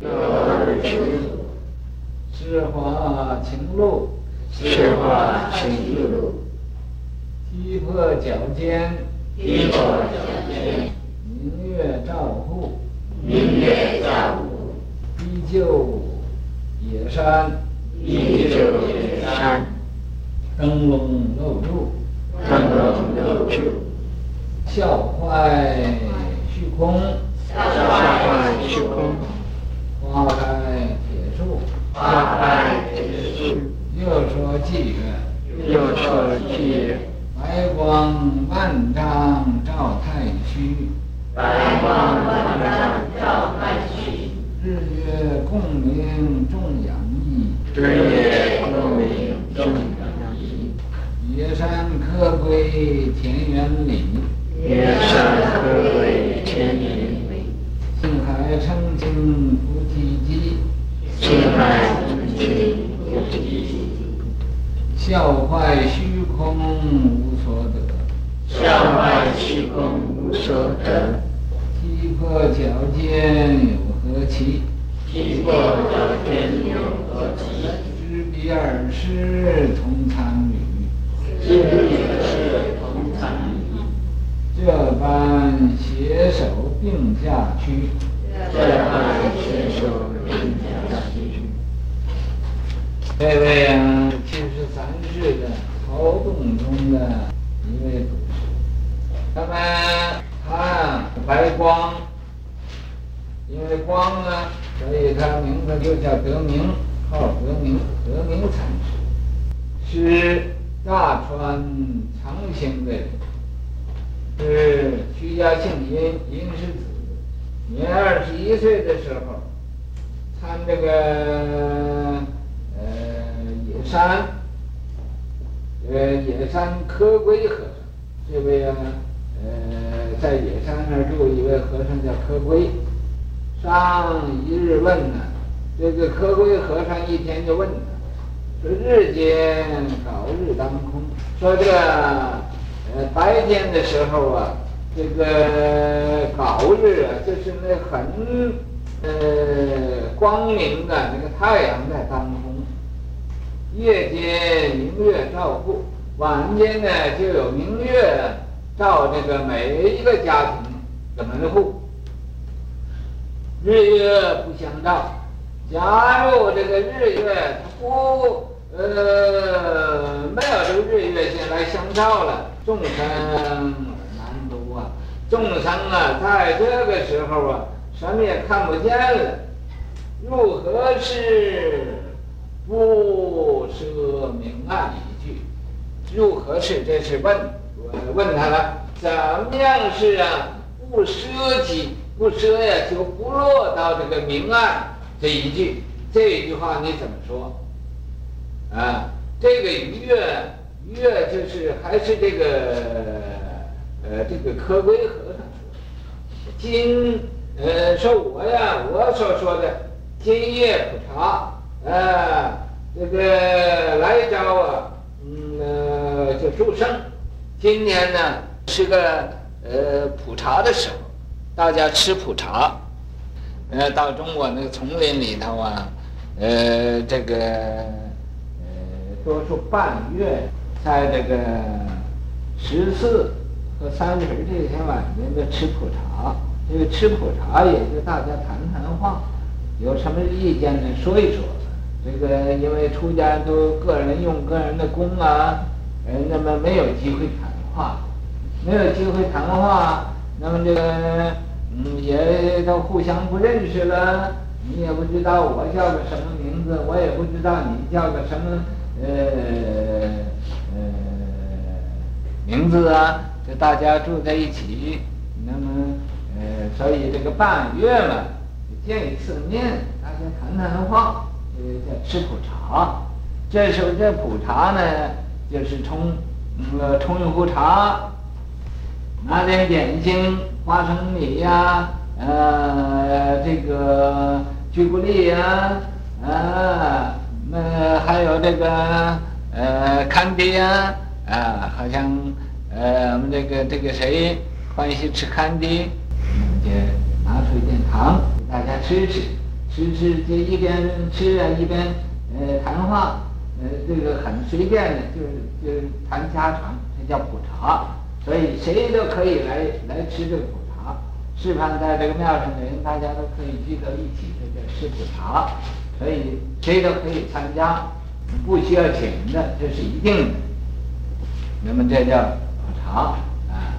有二趣，释化清露，释化清露，体魄矫健，体魄矫健，明月照户，明月照户，依旧野山，依旧野山，灯笼漏入，灯笼漏入，笑坏虚空，笑坏虚空，花开铁树，花开铁树，又说霁月，又说霁月，白光万丈照太虚，白光万丈照太虚，日月共明众阳意，日矫健有何奇？体魄矫健有何奇？知彼尔时同参与，知彼尔时同参与，这般携手并驾驱，这般携手并驾驱。这位啊，七十三世的曹洞宗的一位祖师，那么他白光，因为光呢，所以他叫德明，号德明，德明禅师，是大川长兴的人，是屈家姓殷，殷氏子，年二十一岁的时候，参这个呃。野山，呃，野山客归和尚，这位啊，呃，在野山那儿住一位和尚叫客归。上一日问呢，这个客归和尚一天就问他，说日间杲日当空，说这个呃白天的时候啊，这个杲日啊，就是那很呃光明的那个太阳在当空。夜间明月照户，晚间呢就有明月照这个每一个家庭的门户。日月不相照，假如这个日月它不呃没有这个日月先来相照了，众生难度啊！众生啊，在这个时候啊，什么也看不见了，如何是？不舍明暗一句，如何是？这是问，我问他了，怎么样是啊？不涉及，不涉呀，就不落到这个明暗这一句。这一句话你怎么说？啊，这个愉悦，愉悦就是还是这个呃，这个科威和尚说，今呃说我呀，我所说的今夜普茶。啊，这个来朝啊，嗯，呃，就祝圣。今天呢是个呃普茶的时候，大家吃普茶。呃，到中国那个丛林里头啊，呃，这个呃多数半月，在这个十四和三十这天晚上就吃普茶。这个吃普茶也就大家谈谈话，有什么意见呢？说一说。这个因为出家都个人用个人的功啊，呃，那么没有机会谈话，没有机会谈话，那么这个嗯也都互相不认识了，你也不知道我叫个什么名字，我也不知道你叫个什么呃呃名字啊，就大家住在一起，那么呃所以这个半月嘛，见一次面，大家谈谈话。呃，叫吃口茶，这时候这普茶呢，就是冲，呃，冲一壶茶，拿点点心，花生米呀，呃，这个朱古力呀，啊，那还有这个呃，坎迪呀，啊，好像呃，我们这个这个谁欢喜吃坎迪，我们就拿出一点糖给大家吃吃。吃吃就一边吃啊一边呃谈话，呃这个很随便的，就是就是谈家常，这叫普茶。所以谁都可以来来吃这个普茶。示范在这个庙上的人，大家都可以聚到一起，这叫吃普茶。所以谁都可以参加，不需要请的，这是一定的。那么这叫普茶啊。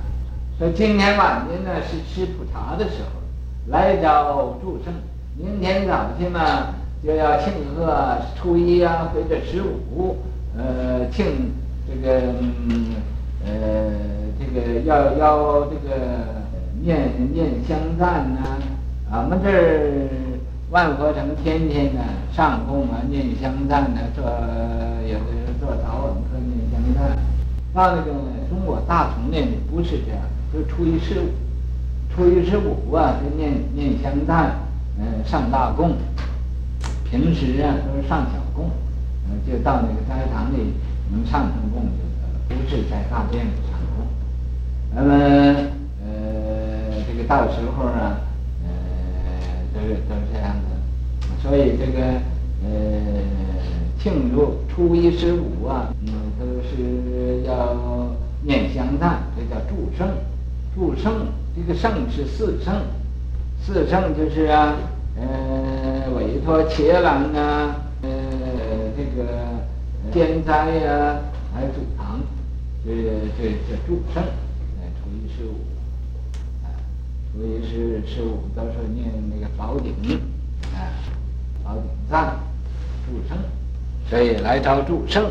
说今天晚间呢是吃普茶的时候，来找祝圣。明天早晨呢，就要庆贺初一啊，或者十五，呃，庆这个，嗯、呃，这个要要这个念念香赞呐、啊。俺们这儿万佛城天天呢上供啊，念香赞呢，做有的人做早晚课念香赞。到那个中国大同那里不是这样，就初一十五，初一十五啊，就念念香赞。嗯，上大供，平时啊都是上小供，嗯，就到那个斋堂里能上上供就得了，不是在大殿里上。那么，呃，这个到时候呢，呃，都是都是这样子。所以这个，呃，庆祝初一十五啊，嗯，都是要念香赞，这叫祝圣。祝圣，这个圣是四圣。四圣就是啊，呃，委托伽蓝啊，呃，这个天灾呀，还有祖堂，这这这祝圣，十五，啊，初一十十五到时候念那个宝顶，啊，宝顶赞，祝圣，所以来招祝圣，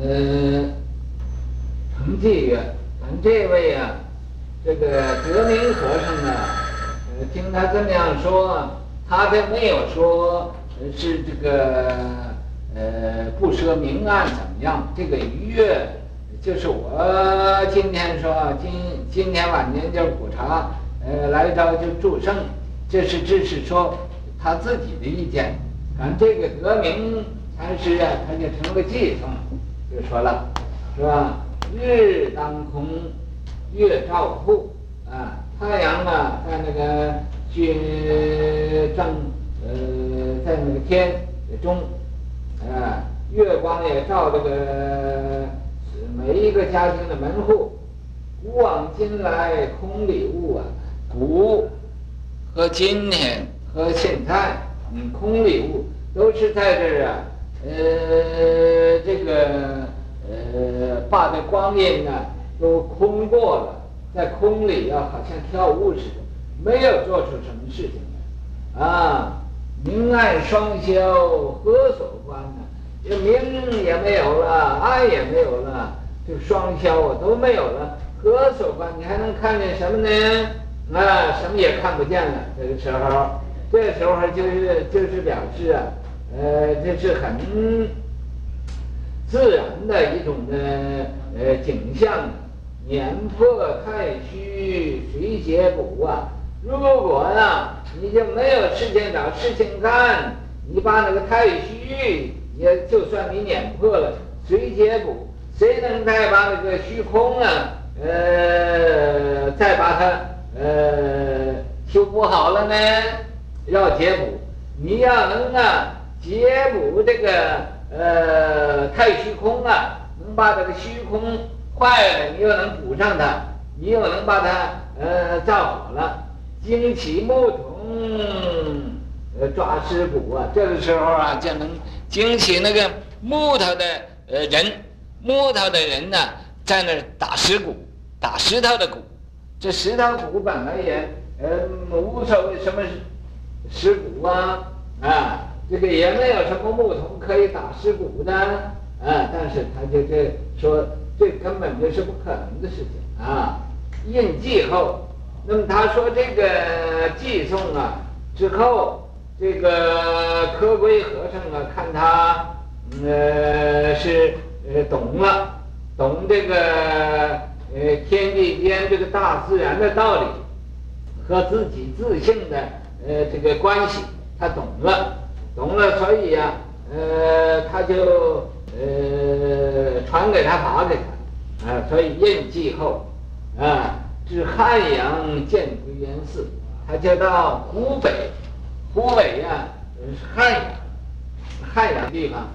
呃，承继曰，咱这位啊，这个德明和尚啊。听他这么样说，他并没有说是这个呃不设明案怎么样？这个愉悦就是我今天说今今天晚间就普茶，呃来招就祝圣，这是只是说他自己的意见。反正这个德明禅师啊，他就成了偈颂，就说了，是吧？日当空，月照户啊。太阳啊，在那个去正，呃，在那个天中，啊，月光也照这个每一个家庭的门户。古往今来空里物啊，古和今天和现在，嗯，空里物都是在这儿啊，呃，这个呃，把的光阴呢都空过了。在空里啊，好像跳舞似的，没有做出什么事情来。啊，明暗双消，何所观呢？这明也没有了，暗也没有了，就双消啊都没有了，何所观？你还能看见什么呢？啊，什么也看不见了。这个时候，这时候就是就是表示啊，呃，这是很自然的一种的呃景象。年破太虚水解补啊！如果呢，你就没有事情找事情干，你把那个太虚也就算你碾破了，谁解补，谁能再把那个虚空啊，呃，再把它呃修补好了呢？要解补，你要能啊解补这个呃太虚空啊，能把这个虚空。坏了，你又能补上它，你又能把它呃造好了。惊起木桶，抓石鼓啊，这个时候啊就能惊起那个木头的呃人，木头的人呢在那打石鼓，打石头的鼓。这石头鼓本来也呃无所谓什么石鼓啊啊，这个也没有什么木桶可以打石鼓的啊，但是他就这说。这根本就是不可能的事情啊！印记后，那么他说这个祭送啊之后，这个科规和尚啊看他呃是呃懂了，懂这个呃天地间这个大自然的道理和自己自性的呃这个关系，他懂了，懂了，所以呀、啊，呃他就。呃，传给他，法给他，啊，所以印记后，啊，至汉阳建归元寺，他就到湖北，湖北呀，是汉阳，汉阳地方，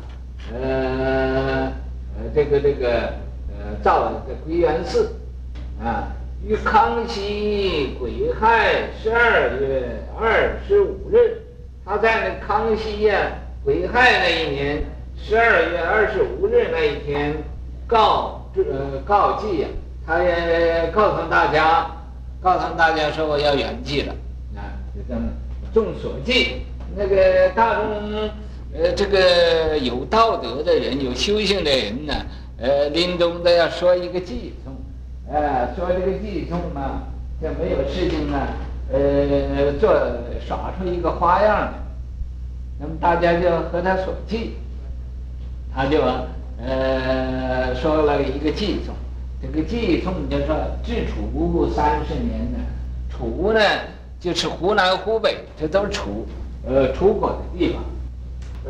呃呃，这个这个呃，造了个归元寺，啊，于康熙癸亥十二月二十五日，他在那康熙呀癸亥那一年十二月二十五日那一天告呃告祭呀，他也告诉大家，告诉大家说我要圆寂了，众所记，那个大众。呃，这个有道德的人，有修行的人呢，呃，临终都要说一个偈颂，呃，说这个偈颂呢，就没有事情呢，呃，做耍出一个花样来，那么大家就和他所记，他就呃说了一个偈颂，这个偈颂就说至楚三十年呢，楚呢就是湖南、湖北，这都是楚，呃，楚国的地方。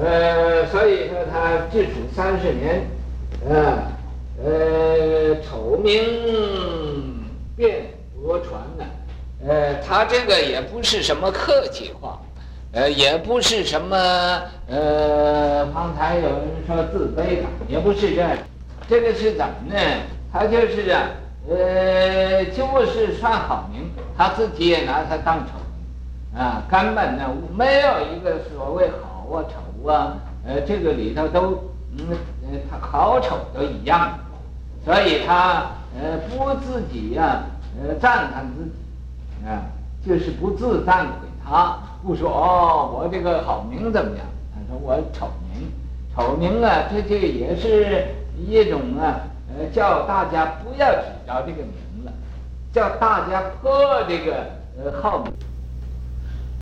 呃，所以说他至楚三十年，啊，呃，丑名遍国传呢，呃，他这个也不是什么客气话，呃，也不是什么呃，方才有人说自卑感，也不是这样，这个是怎么呢？他就是啊，呃，就是算好名，他自己也拿它当丑名，啊，根本呢没有一个所谓好啊丑。啊，呃，这个里头都，嗯，呃，他好丑都一样，所以他呃不自己呀、呃赞叹自己，啊，就是不自赞毁他，不说哦，我这个好名怎么样？他说我丑名，丑名啊，这这也是一种啊，呃，叫大家不要取着这个名了，叫大家破这个呃号名。